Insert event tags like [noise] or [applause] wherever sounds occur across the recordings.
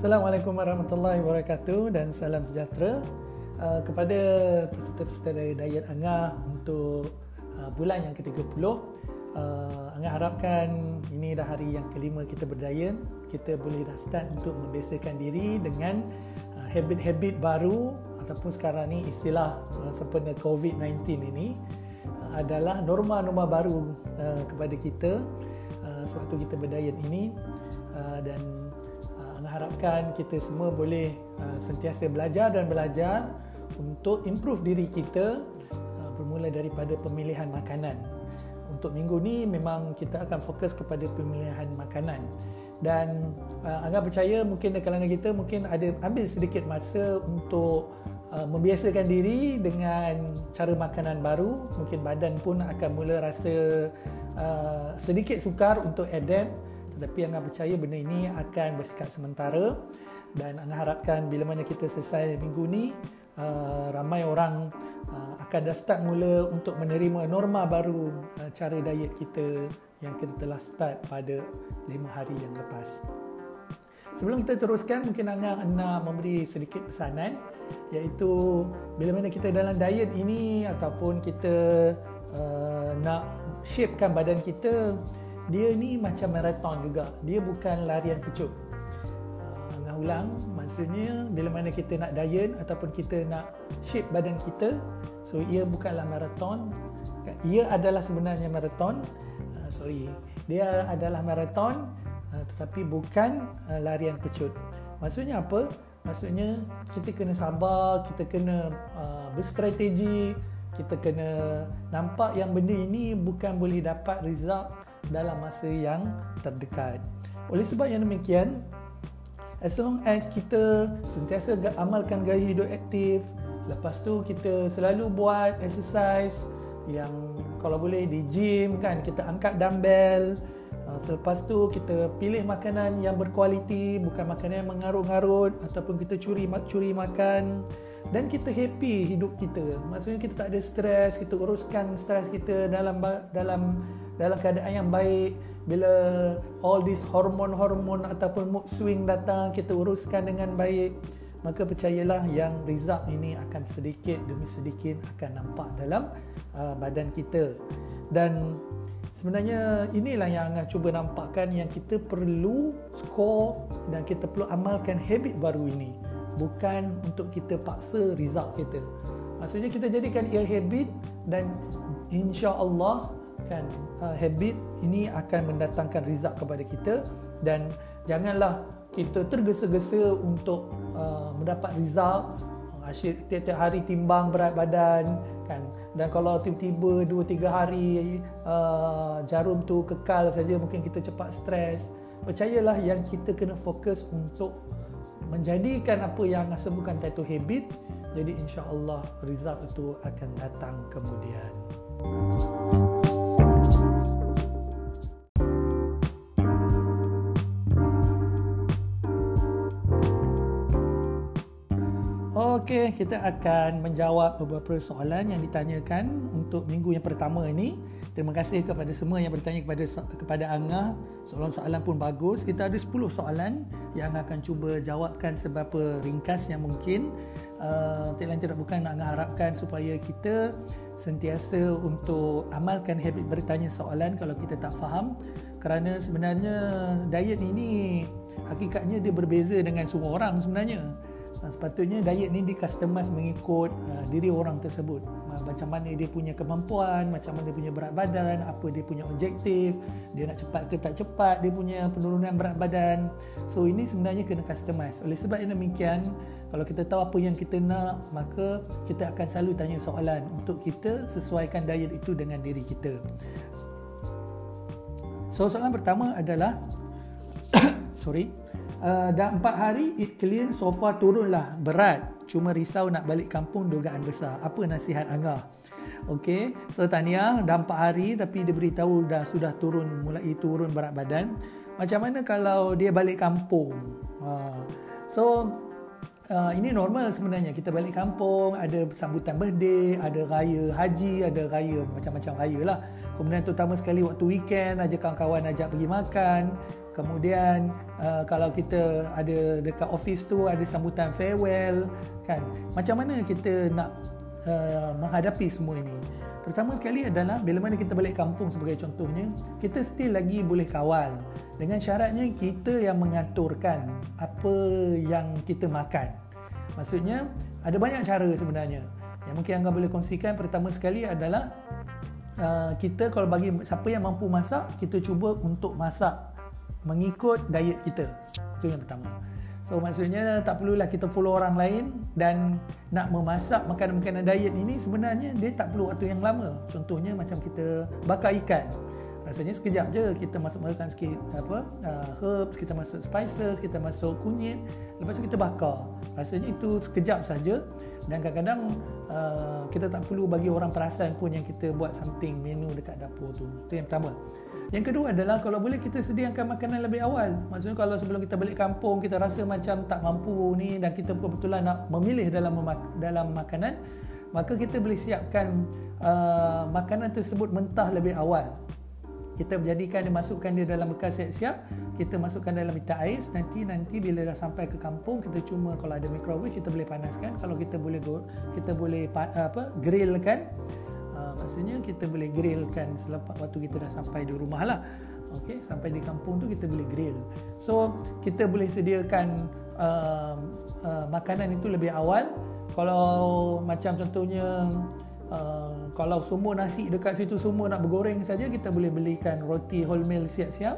Assalamualaikum warahmatullahi wabarakatuh dan salam sejahtera uh, kepada peserta-peserta dari Diet Angah untuk uh, bulan yang ke-30. Uh, Angah harapkan ini dah hari yang kelima kita berdiet. Kita boleh dah start untuk membiasakan diri dengan uh, habit-habit baru ataupun sekarang ni istilah uh, sempena COVID-19 ini uh, adalah norma-norma baru uh, kepada kita uh, sewaktu kita berdiet ini uh, dan harapkan kita semua boleh uh, sentiasa belajar dan belajar untuk improve diri kita uh, bermula daripada pemilihan makanan. Untuk minggu ni memang kita akan fokus kepada pemilihan makanan. Dan uh, agak percaya mungkin di kalangan kita mungkin ada ambil sedikit masa untuk uh, membiasakan diri dengan cara makanan baru. Mungkin badan pun akan mula rasa uh, sedikit sukar untuk adapt tetapi Anda percaya benda ini akan bersikap sementara dan Anda harapkan bila mana kita selesai minggu ni uh, ramai orang uh, akan dah start mula untuk menerima norma baru uh, cara diet kita yang kita telah start pada 5 hari yang lepas. Sebelum kita teruskan mungkin Anda nak memberi sedikit pesanan iaitu bila mana kita dalam diet ini ataupun kita uh, nak shapekan badan kita dia ni macam marathon juga. Dia bukan larian pecut uh, ulang maksudnya bila mana kita nak diet ataupun kita nak shape badan kita so ia bukanlah marathon. Ia adalah sebenarnya marathon. Uh, sorry. Dia adalah marathon uh, tetapi bukan larian pecut maksudnya apa? Maksudnya kita kena sabar kita kena berstrategi kita kena nampak yang benda ini bukan boleh dapat result dalam masa yang terdekat. Oleh sebab yang demikian, as long as kita sentiasa amalkan gaya hidup aktif, lepas tu kita selalu buat exercise yang kalau boleh di gym kan, kita angkat dumbbell, uh, selepas tu kita pilih makanan yang berkualiti, bukan makanan yang mengarut-ngarut ataupun kita curi curi makan dan kita happy hidup kita. Maksudnya kita tak ada stres, kita uruskan stres kita dalam dalam dalam keadaan yang baik bila all this hormon-hormon ataupun mood swing datang kita uruskan dengan baik maka percayalah yang result ini akan sedikit demi sedikit akan nampak dalam uh, badan kita. Dan sebenarnya inilah yang Angah cuba nampakkan yang kita perlu score dan kita perlu amalkan habit baru ini. Bukan untuk kita paksa result kita. Maksudnya kita jadikan ia habit dan insya Allah kan? Uh, habit ini akan mendatangkan result kepada kita dan janganlah kita tergesa-gesa untuk uh, mendapat result asyik tiap-tiap hari timbang berat badan kan? Dan kalau tiba-tiba 2 3 hari uh, jarum tu kekal saja mungkin kita cepat stres. Percayalah yang kita kena fokus untuk menjadikan apa yang sebutkan title habit jadi insya-Allah result itu akan datang kemudian. Thank you Kita akan menjawab beberapa soalan yang ditanyakan untuk minggu yang pertama ini. Terima kasih kepada semua yang bertanya kepada kepada Angah. Soalan-soalan pun bagus. Kita ada 10 soalan yang akan cuba jawabkan seberapa ringkas yang mungkin. Uh, tidak lain tidak bukan Angah harapkan supaya kita sentiasa untuk amalkan habit bertanya soalan kalau kita tak faham. Kerana sebenarnya diet ini hakikatnya dia berbeza dengan semua orang sebenarnya. Ha, sepatutnya diet ni di customize mengikut uh, diri orang tersebut. Uh, macam mana dia punya kemampuan macam mana dia punya berat badan apa dia punya objektif dia nak cepat ke tak cepat dia punya penurunan berat badan. So ini sebenarnya kena customize. Oleh sebab yang demikian kalau kita tahu apa yang kita nak maka kita akan selalu tanya soalan untuk kita sesuaikan diet itu dengan diri kita. So soalan pertama adalah [coughs] sorry uh, dah empat hari it clean so far turunlah. Berat. Cuma risau nak balik kampung dugaan besar. Apa nasihat Angah? Okey, so Tania dah empat hari tapi dia beritahu dah sudah turun mulai turun berat badan. Macam mana kalau dia balik kampung? Uh, so uh, ini normal sebenarnya. Kita balik kampung ada sambutan birthday ada raya haji ada raya macam-macam raya lah kemudian terutama sekali waktu weekend ajak kawan-kawan ajak pergi makan kemudian uh, kalau kita ada dekat office tu ada sambutan farewell kan macam mana kita nak uh, menghadapi semua ini Pertama sekali adalah bila mana kita balik kampung sebagai contohnya, kita still lagi boleh kawal. Dengan syaratnya kita yang mengaturkan apa yang kita makan. Maksudnya ada banyak cara sebenarnya. Yang mungkin anda boleh kongsikan pertama sekali adalah uh, kita kalau bagi siapa yang mampu masak, kita cuba untuk masak mengikut diet kita. Itu yang pertama. So maksudnya tak perlulah kita follow orang lain dan nak memasak makanan-makanan diet ini sebenarnya dia tak perlu waktu yang lama. Contohnya macam kita bakar ikan. Rasanya sekejap je kita masuk masukkan sikit apa uh, herbs, kita masuk spices, kita masuk kunyit, lepas tu kita bakar. Rasanya itu sekejap saja dan kadang-kadang uh, kita tak perlu bagi orang perasan pun yang kita buat something menu dekat dapur tu. Itu yang pertama. Yang kedua adalah kalau boleh kita sediakan makanan lebih awal. Maksudnya kalau sebelum kita balik kampung kita rasa macam tak mampu ni dan kita betul-betul nak memilih dalam dalam makanan, maka kita boleh siapkan uh, makanan tersebut mentah lebih awal. Kita menjadikan dia masukkan dia dalam bekas siap-siap, kita masukkan dalam minta ais, nanti nanti bila dah sampai ke kampung kita cuma kalau ada microwave kita boleh panaskan, kalau kita boleh kita boleh apa grillkan. Ah, maksudnya kita boleh grillkan selepas waktu kita dah sampai di rumah lah. Okay, sampai di kampung tu kita boleh grill. So kita boleh sediakan uh, uh, makanan itu lebih awal. Kalau macam contohnya uh, kalau semua nasi dekat situ semua nak bergoreng saja kita boleh belikan roti wholemeal siap-siap.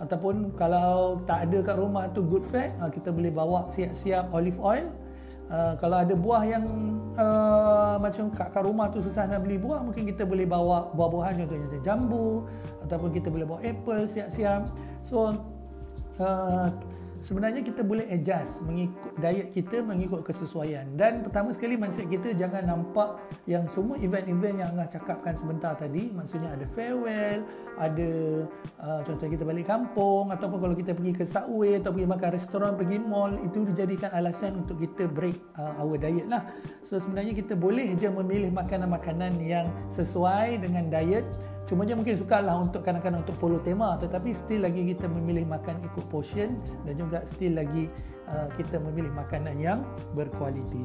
Ataupun kalau tak ada kat rumah tu good fat uh, kita boleh bawa siap-siap olive oil. Uh, kalau ada buah yang uh, macam kat, kat rumah tu susah nak beli buah mungkin kita boleh bawa buah-buahan contohnya macam jambu ataupun kita boleh bawa apple siap-siap. So uh, sebenarnya kita boleh adjust mengikut diet kita mengikut kesesuaian. Dan pertama sekali mindset kita jangan nampak yang semua event-event yang Angah cakapkan sebentar tadi. Maksudnya ada farewell ada uh, contoh kita balik kampung ataupun kalau kita pergi ke subway atau pergi makan restoran pergi mall itu dijadikan alasan untuk kita break uh, our diet lah. So sebenarnya kita boleh je memilih makanan-makanan yang sesuai dengan diet Cuma je mungkin sukarlah untuk kadang-kadang untuk follow tema tetapi still lagi kita memilih makan ikut portion dan juga still lagi uh, kita memilih makanan yang berkualiti.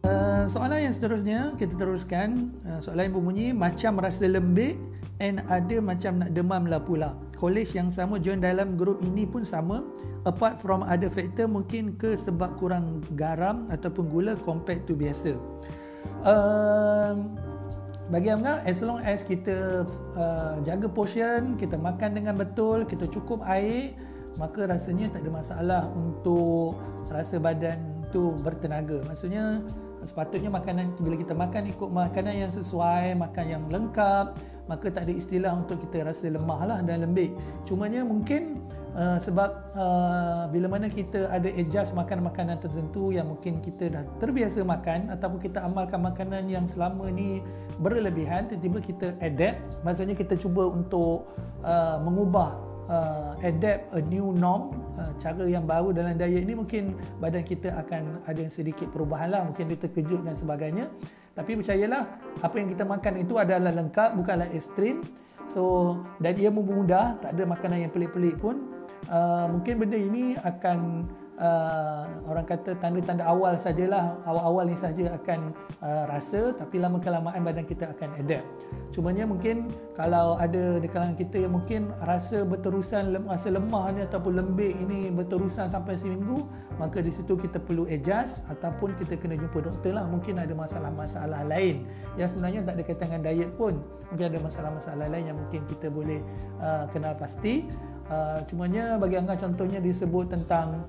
Uh, soalan yang seterusnya kita teruskan uh, soalan yang berbunyi macam rasa lembik and ada macam nak demam lah pula. College yang sama join dalam grup ini pun sama. Apart from other factor mungkin ke sebab kurang garam ataupun gula compared to biasa. Uh, bagi Amga as long as kita uh, jaga portion kita makan dengan betul kita cukup air maka rasanya tak ada masalah untuk rasa badan tu bertenaga. Maksudnya sepatutnya makanan bila kita makan ikut makanan yang sesuai makan yang lengkap maka tak ada istilah untuk kita rasa lemah lah dan lembik. Cumanya mungkin uh, sebab uh, bila mana kita ada adjust makanan-makanan tertentu yang mungkin kita dah terbiasa makan ataupun kita amalkan makanan yang selama ni berlebihan tiba-tiba kita adapt. Maksudnya kita cuba untuk uh, mengubah uh, adapt a new norm uh, cara yang baru dalam diet ni mungkin badan kita akan ada sedikit perubahan lah. Mungkin dia terkejut dan sebagainya tapi percayalah apa yang kita makan itu adalah lengkap bukanlah ekstrim so dan ia mudah tak ada makanan yang pelik-pelik pun. Uh, mungkin benda ini akan uh, orang kata tanda-tanda awal sajalah awal-awal ni saja akan uh, rasa tapi lama kelamaan badan kita akan adapt. Cumanya mungkin kalau ada di kalangan kita yang mungkin rasa berterusan rasa lemah ni ataupun lembik ini berterusan sampai seminggu maka di situ kita perlu adjust ataupun kita kena jumpa doktor lah. Mungkin ada masalah-masalah lain yang sebenarnya tak ada kaitan dengan diet pun. Mungkin ada masalah-masalah lain yang mungkin kita boleh uh, kenal pasti. Uh, cumanya bagi anda contohnya disebut tentang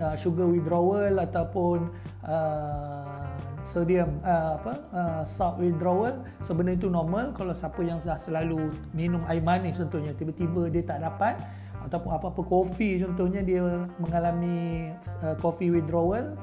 uh, sugar withdrawal ataupun uh, sodium uh, apa uh, salt withdrawal. So benda itu normal. Kalau siapa yang dah selalu minum air manis contohnya tiba-tiba dia tak dapat ataupun apa-apa kopi contohnya dia mengalami uh, coffee withdrawal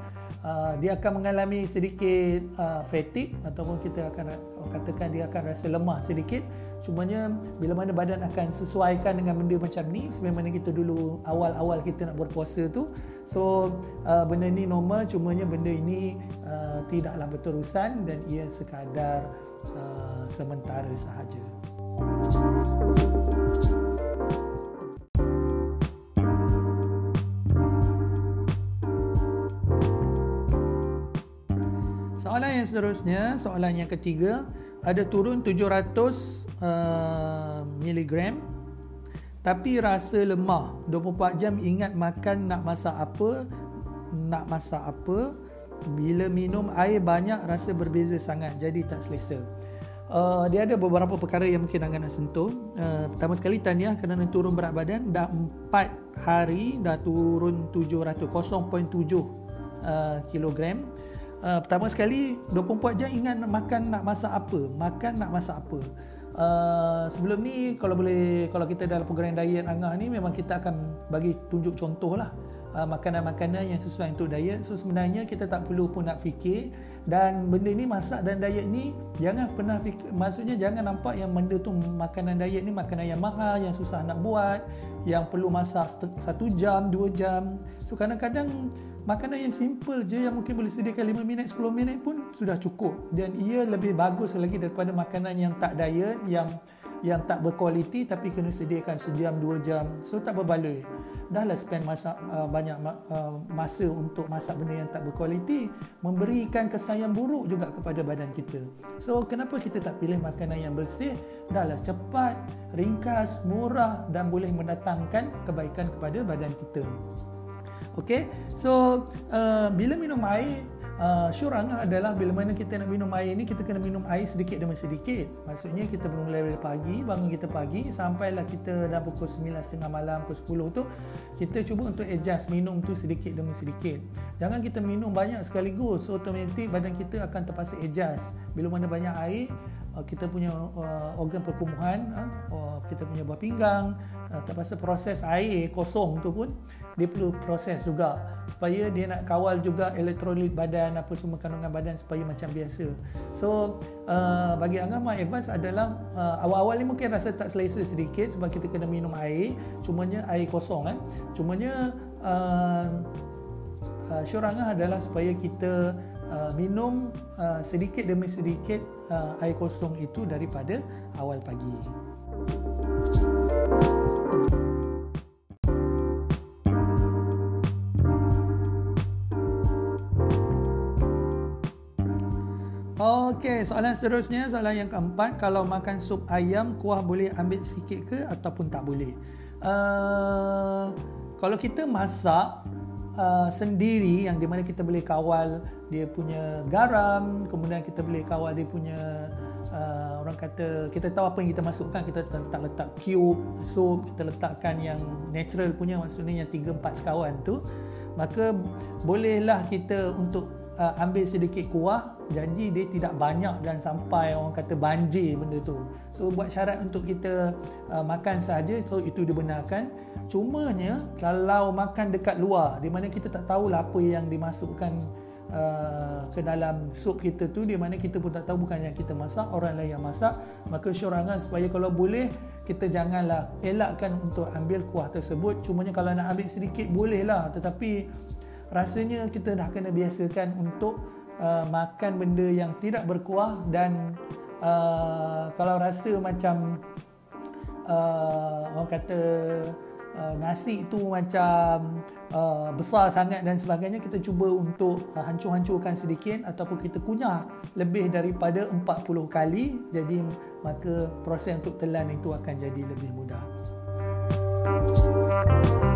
uh, dia akan mengalami sedikit uh, fatigue ataupun kita akan katakan dia akan rasa lemah sedikit. Cumanya bila mana badan akan sesuaikan dengan benda macam ni sebagaimana kita dulu awal-awal kita nak berpuasa tu. So uh, benda ni normal cumanya benda ini uh, tidaklah berterusan dan ia sekadar uh, sementara sahaja. Soalan yang seterusnya, soalan yang ketiga, ada turun 700 uh, miligram tapi rasa lemah. 24 jam ingat makan nak masak apa nak masak apa. Bila minum air banyak rasa berbeza sangat jadi tak selesa. Uh, dia ada beberapa perkara yang mungkin anda nak sentuh. Uh, pertama sekali tanya kerana turun berat badan. Dah 4 hari dah turun 700 0.7 uh, kilogram Uh, pertama sekali 24 jam ingat nak makan nak masak apa. Makan nak masak apa. Uh, sebelum ni kalau boleh kalau kita dalam program diet Angah ni memang kita akan bagi tunjuk contoh lah uh, makanan-makanan yang sesuai untuk diet. So sebenarnya kita tak perlu pun nak fikir. Dan benda ni masak dan diet ni jangan pernah fikir, maksudnya jangan nampak yang benda tu makanan diet ni makanan yang mahal yang susah nak buat yang perlu masak satu jam dua jam. So kadang-kadang makanan yang simple je yang mungkin boleh sediakan 5 minit 10 minit pun sudah cukup. Dan ia lebih bagus lagi daripada makanan yang tak diet yang yang tak berkualiti tapi kena sediakan sejam dua jam. So tak berbaloi. Dah lah spend masa, uh, banyak uh, masa untuk masak benda yang tak berkualiti memberikan kesan yang buruk juga kepada badan kita. So kenapa kita tak pilih makanan yang bersih? Dah lah cepat ringkas murah dan boleh mendatangkan kebaikan kepada badan kita Okey. So uh, bila minum air uh, syurang adalah bila mana kita nak minum air ni kita kena minum air sedikit demi sedikit. Maksudnya kita mulai dari pagi, bangun kita pagi sampailah kita dah pukul 9.30 malam pukul 10 tu kita cuba untuk adjust minum tu sedikit demi sedikit. Jangan kita minum banyak sekaligus. So automatik badan kita akan terpaksa adjust. Bila mana banyak air kita punya uh, organ perkumuhan, uh, kita punya buah pinggang, uh, terpaksa proses air kosong tu pun dia perlu proses juga supaya dia nak kawal juga elektrolit badan apa semua kandungan badan supaya macam biasa. So uh, bagi Angga my advice adalah uh, awal-awal ni mungkin rasa tak selesa sedikit sebab kita kena minum air cumanya air kosong eh. Cumanya uh, uh, syurangah adalah supaya kita uh, minum uh, sedikit demi sedikit uh, air kosong itu daripada awal pagi Okey, soalan seterusnya, soalan yang keempat, kalau makan sup ayam, kuah boleh ambil sikit ke ataupun tak boleh? Uh, kalau kita masak uh, sendiri yang di mana kita boleh kawal dia punya garam, kemudian kita boleh kawal dia punya uh, orang kata kita tahu apa yang kita masukkan, kita letak letak cube sup, kita letakkan yang natural punya maksudnya yang 3 4 sekawan tu, maka bolehlah kita untuk uh, ambil sedikit kuah janji dia tidak banyak dan sampai orang kata banjir benda tu. So buat syarat untuk kita uh, makan saja so itu dibenarkan. Cumanya kalau makan dekat luar di mana kita tak tahulah apa yang dimasukkan Uh, ke dalam sup kita tu di mana kita pun tak tahu bukan yang kita masak orang lain yang masak maka syorangan supaya kalau boleh kita janganlah elakkan untuk ambil kuah tersebut. Cumanya kalau nak ambil sedikit bolehlah. Tetapi rasanya kita dah kena biasakan untuk uh, makan benda yang tidak berkuah dan uh, kalau rasa macam uh, orang kata uh, nasi itu macam uh, besar sangat dan sebagainya kita cuba untuk uh, hancur-hancurkan sedikit ataupun kita kunyah lebih daripada 40 kali jadi maka proses untuk telan itu akan jadi lebih mudah. Soalan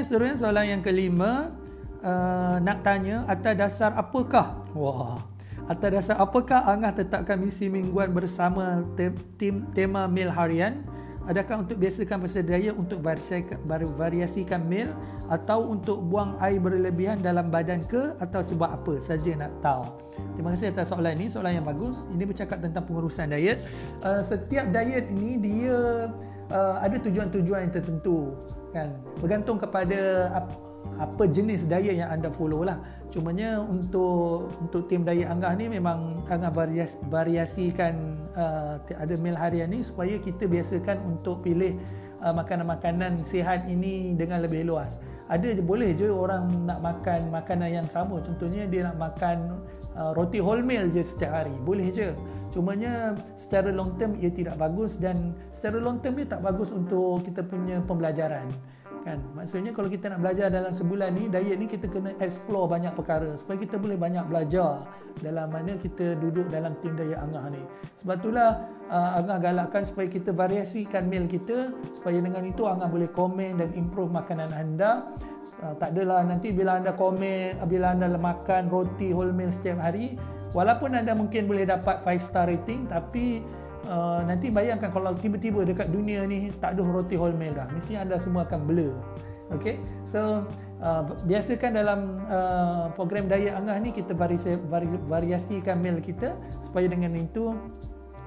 yang seterusnya, soalan yang kelima uh, Nak tanya, atas dasar apakah? Wah Atas dasar apakah Angah tetapkan misi mingguan bersama tim tema Mil Harian? Adakah untuk biasakan diet untuk variasikan, meal atau untuk buang air berlebihan dalam badan ke atau sebab apa saja nak tahu? Terima kasih atas soalan ini. Soalan yang bagus. Ini bercakap tentang pengurusan diet. Uh, setiap diet ini dia uh, ada tujuan-tujuan yang tertentu kan? Bergantung kepada apa jenis diet yang anda follow lah. Cumanya untuk untuk tim diet Angah ni memang Angah varias, variasikan uh, ada meal harian ni supaya kita biasakan untuk pilih uh, makanan-makanan sihat ini dengan lebih luas. Ada je boleh je orang nak makan makanan yang sama. Contohnya dia nak makan uh, roti wholemeal je setiap hari. Boleh je cumanya secara long term ia tidak bagus dan secara long term dia tak bagus untuk kita punya pembelajaran kan? Maksudnya kalau kita nak belajar dalam sebulan ni diet ni kita kena explore banyak perkara supaya kita boleh banyak belajar dalam mana kita duduk dalam tim diet angah ni. Sebab itulah uh, angah galakkan supaya kita variasikan meal kita supaya dengan itu angah boleh komen dan improve makanan anda. Uh, tak adalah nanti bila anda komen bila anda makan roti whole meal setiap hari walaupun anda mungkin boleh dapat 5 star rating tapi Uh, nanti bayangkan kalau tiba-tiba dekat dunia ni tak ada roti wholemeal dah mesti anda semua akan blur. Okay, so uh, biasakan dalam uh, program diet Angah ni kita variasi, vari, variasikan meal kita supaya dengan itu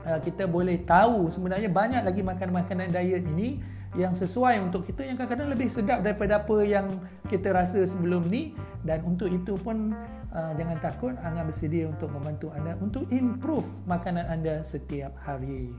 uh, kita boleh tahu sebenarnya banyak lagi makanan-makanan diet ini yang sesuai untuk kita yang kadang-kadang lebih sedap daripada apa yang kita rasa sebelum ni. Dan untuk itu pun uh, jangan takut Angah bersedia untuk membantu anda untuk improve makanan anda setiap hari.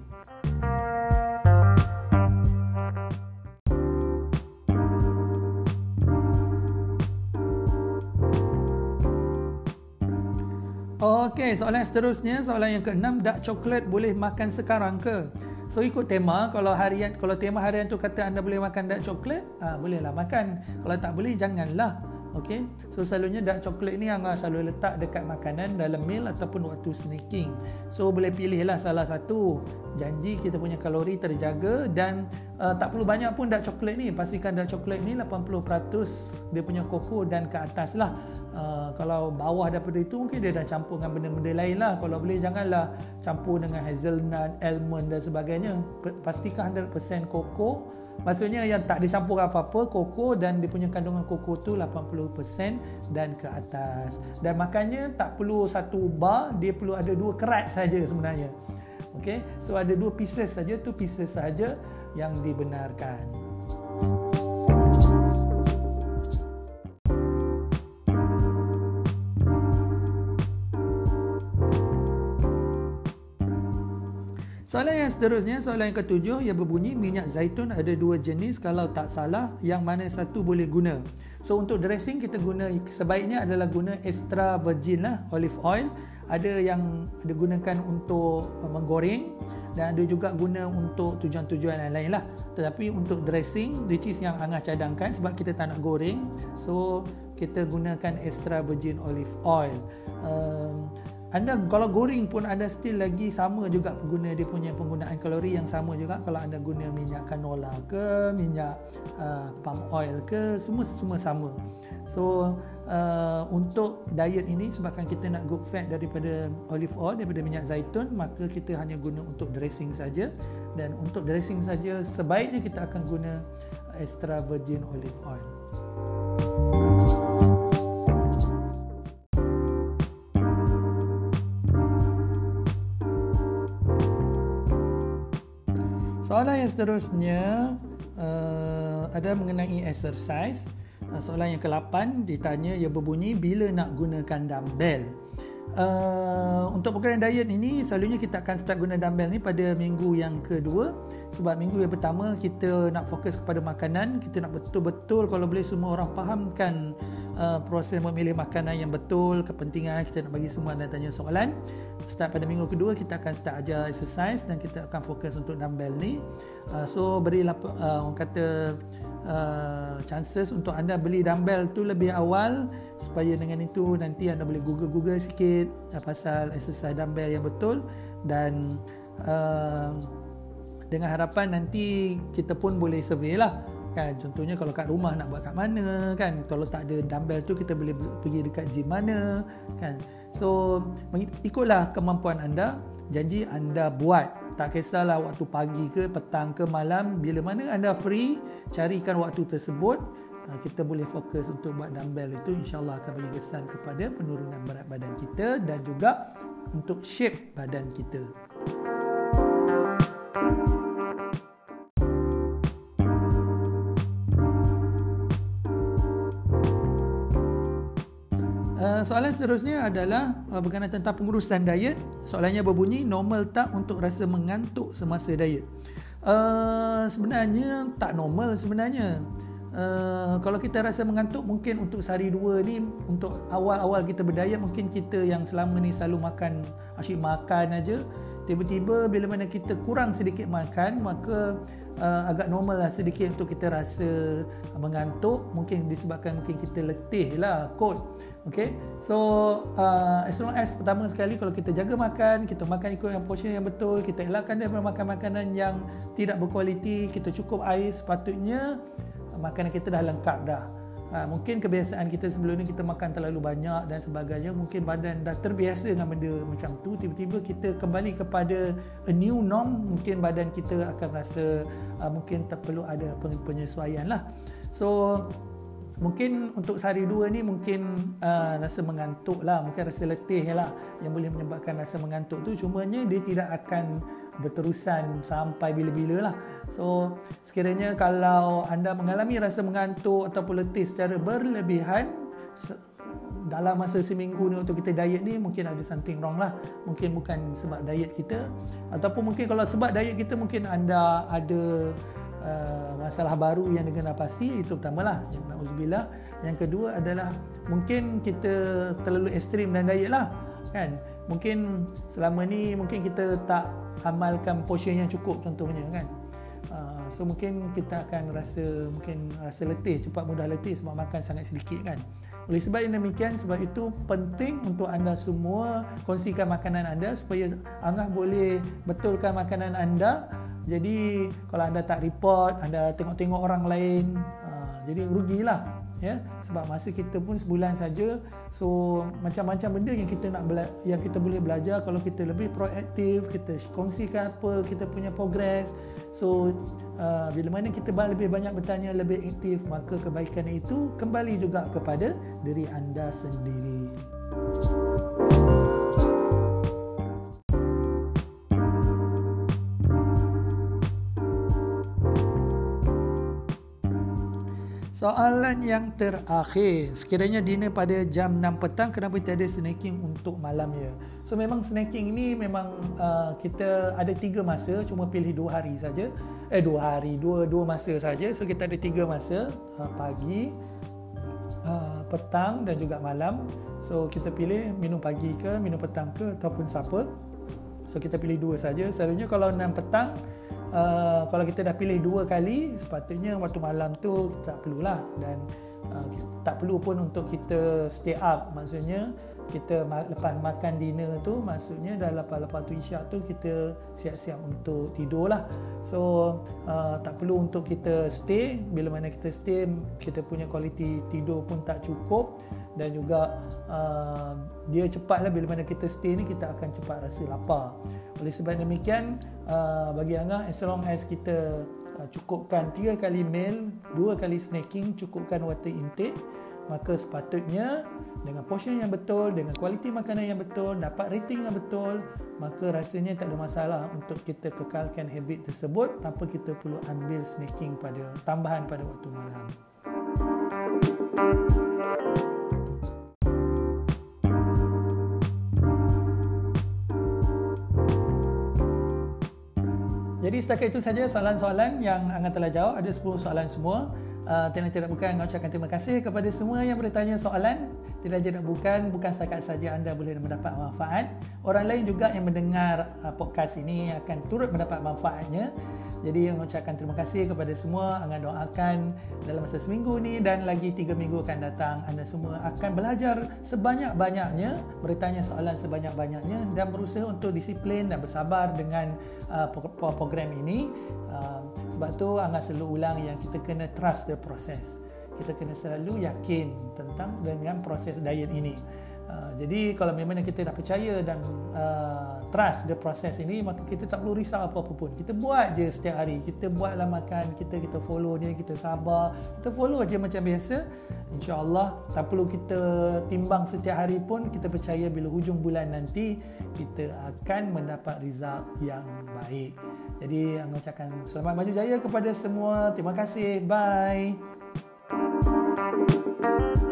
Okey, soalan seterusnya, soalan yang keenam, dark coklat boleh makan sekarang ke? So ikut tema, kalau harian kalau tema harian tu kata anda boleh makan dark coklat, ah bolehlah makan. Kalau tak boleh janganlah. Okey. So selalunya dark coklat ni Angah selalu letak dekat makanan dalam meal ataupun waktu snacking. So boleh pilihlah salah satu. Janji kita punya kalori terjaga dan uh, tak perlu banyak pun dark coklat ni. Pastikan dark coklat ni 80% dia punya koko dan ke atas lah. Uh, kalau bawah daripada itu mungkin dia dah campur dengan benda-benda lain lah. Kalau boleh janganlah campur dengan hazelnut, almond dan sebagainya. Pastikan 100% koko Maksudnya yang tak dicampur apa-apa koko dan dia punya kandungan koko tu 80% dan ke atas. Dan makannya tak perlu satu bar, dia perlu ada dua kerat saja sebenarnya. Okey. So ada dua pieces saja tu pieces saja yang dibenarkan. Soalan yang seterusnya, soalan yang ketujuh yang berbunyi minyak zaitun ada dua jenis kalau tak salah yang mana satu boleh guna. So untuk dressing kita guna sebaiknya adalah guna extra virgin lah olive oil. Ada yang digunakan untuk uh, menggoreng dan ada juga guna untuk tujuan-tujuan yang lain lah. Tetapi untuk dressing which is yang Angah cadangkan sebab kita tak nak goreng. So kita gunakan extra virgin olive oil. Um, anda kalau goreng pun anda still lagi sama juga guna dia punya penggunaan kalori yang sama juga. Kalau anda guna minyak canola ke minyak uh, palm oil ke semua semua sama. So uh, untuk diet ini sebabkan kita nak good fat daripada olive oil daripada minyak zaitun maka kita hanya guna untuk dressing saja. Dan untuk dressing saja sebaiknya kita akan guna extra virgin olive oil Soalan yang seterusnya uh, ada mengenai exercise. Uh, soalan yang ke-8 ditanya ia berbunyi bila nak gunakan dumbbell. Uh, untuk program diet ini selalunya kita akan start guna dumbbell ni pada minggu yang kedua. Sebab minggu yang pertama kita nak fokus kepada makanan. Kita nak betul-betul kalau boleh semua orang fahamkan uh, proses memilih makanan yang betul kepentingan kita nak bagi semua anda tanya soalan. Start pada minggu kedua kita akan start ajar exercise dan kita akan fokus untuk dumbbell ni. Uh, so berilah uh, orang kata uh, chances untuk anda beli dumbbell tu lebih awal supaya dengan itu nanti anda boleh google-google sikit uh, pasal exercise dumbbell yang betul. Dan uh, dengan harapan nanti kita pun boleh survey lah. Kan contohnya kalau kat rumah nak buat kat mana kan. Kalau tak ada dumbbell tu kita boleh pergi dekat gym mana kan. So ikutlah kemampuan anda. Janji anda buat. Tak kisahlah waktu pagi ke, petang ke, malam. Bila mana anda free, carikan waktu tersebut. Uh, kita boleh fokus untuk buat dumbbell itu insyaAllah akan bagi kesan kepada penurunan berat badan kita dan juga untuk shape badan kita. Uh, soalan seterusnya adalah uh, berkenaan tentang pengurusan diet. Soalannya berbunyi, normal tak untuk rasa mengantuk semasa diet? Uh, sebenarnya tak normal sebenarnya. Uh, kalau kita rasa mengantuk mungkin untuk sehari dua ni untuk awal-awal kita berdiet mungkin kita yang selama ni selalu makan asyik makan aja tiba-tiba bila mana kita kurang sedikit makan maka uh, agak normal lah sedikit untuk kita rasa mengantuk. Mungkin disebabkan mungkin kita letih lah kot. Okay, so uh, as long as pertama sekali kalau kita jaga makan, kita makan ikut yang portion yang betul, kita elakkan daripada makan makanan yang tidak berkualiti, kita cukup air sepatutnya, makanan kita dah lengkap dah. Ha, mungkin kebiasaan kita sebelum ni kita makan terlalu banyak dan sebagainya. Mungkin badan dah terbiasa dengan benda macam tu. Tiba-tiba kita kembali kepada a new norm. Mungkin badan kita akan rasa uh, mungkin tak perlu ada penyesuaian lah. So mungkin untuk sehari dua ni mungkin uh, rasa mengantuk lah. Mungkin rasa letih lah. Yang boleh menyebabkan rasa mengantuk tu. Cumanya dia tidak akan berterusan sampai bila-bila lah. So sekiranya kalau anda mengalami rasa mengantuk ataupun letih secara berlebihan dalam masa seminggu ni untuk kita diet ni mungkin ada something wrong lah. Mungkin bukan sebab diet kita. Ataupun mungkin kalau sebab diet kita mungkin anda ada Uh, masalah baru yang dengan pasti itu pertamalah. Yang nauzubillah yang kedua adalah mungkin kita terlalu ekstrim dan diet lah kan? Mungkin selama ni mungkin kita tak amalkan portion yang cukup contohnya kan? Uh, so mungkin kita akan rasa mungkin rasa letih cepat mudah letih sebab makan sangat sedikit kan? Oleh sebab yang demikian sebab itu penting untuk anda semua kongsikan makanan anda supaya anda boleh betulkan makanan anda. Jadi kalau anda tak report, anda tengok-tengok orang lain, uh, jadi rugilah ya. Sebab masa kita pun sebulan saja. So macam-macam benda yang kita nak bela- yang kita boleh belajar kalau kita lebih proaktif, kita kongsikan apa kita punya progress. So uh, bila mana kita lebih banyak bertanya, lebih aktif, maka kebaikan itu kembali juga kepada diri anda sendiri. Soalan yang terakhir, sekiranya dinner pada jam 6 petang, kenapa tiada snacking untuk malam ya? So memang snacking ini memang uh, kita ada tiga masa, cuma pilih dua hari saja. Eh dua hari, dua dua masa saja. So kita ada tiga masa, uh, pagi, uh, petang dan juga malam. So kita pilih minum pagi ke, minum petang ke ataupun siapa. So kita pilih dua saja. Selalunya kalau 6 petang, uh, kalau kita dah pilih dua kali sepatutnya waktu malam tu tak perlulah. Dan uh, tak perlu pun untuk kita stay up. Maksudnya kita lepas makan dinner tu maksudnya dah lepas-lepas tu isyak tu kita siap-siap untuk tidur lah. So uh, tak perlu untuk kita stay. Bila mana kita stay kita punya kualiti tidur pun tak cukup dan juga uh, dia cepatlah bila mana kita stay ni kita akan cepat rasa lapar oleh sebab demikian uh, bagi Angah as long as kita uh, cukupkan 3 kali meal 2 kali snacking cukupkan water intake maka sepatutnya dengan portion yang betul dengan kualiti makanan yang betul dapat rating yang betul maka rasanya tak ada masalah untuk kita kekalkan habit tersebut tanpa kita perlu ambil snacking pada tambahan pada waktu malam. Jadi setakat itu saja soalan-soalan yang Angah telah jawab. Ada 10 soalan semua. Uh, tidak bukan mengucapkan terima kasih kepada semua yang bertanya soalan. Tidak tidak bukan bukan setakat saja anda boleh mendapat manfaat. Orang lain juga yang mendengar uh, podcast ini akan turut mendapat manfaatnya. Jadi mengucapkan terima kasih kepada semua. Anda doakan dalam masa seminggu ni dan lagi tiga minggu akan datang anda semua akan belajar sebanyak-banyaknya, bertanya soalan sebanyak-banyaknya dan berusaha untuk disiplin dan bersabar dengan uh, program ini. Uh, sebab tu Angah selalu ulang yang kita kena trust the process kita kena selalu yakin tentang dengan proses diet ini Uh, jadi kalau memang kita dah percaya dan uh, trust the proses ini maka kita tak perlu risau apa-apa pun. Kita buat je setiap hari. Kita buatlah makan kita, kita follow dia, kita sabar. Kita follow je macam biasa. InsyaAllah tak perlu kita timbang setiap hari pun kita percaya bila hujung bulan nanti kita akan mendapat result yang baik. Jadi, saya ucapkan selamat maju jaya kepada semua. Terima kasih. Bye. Thank you.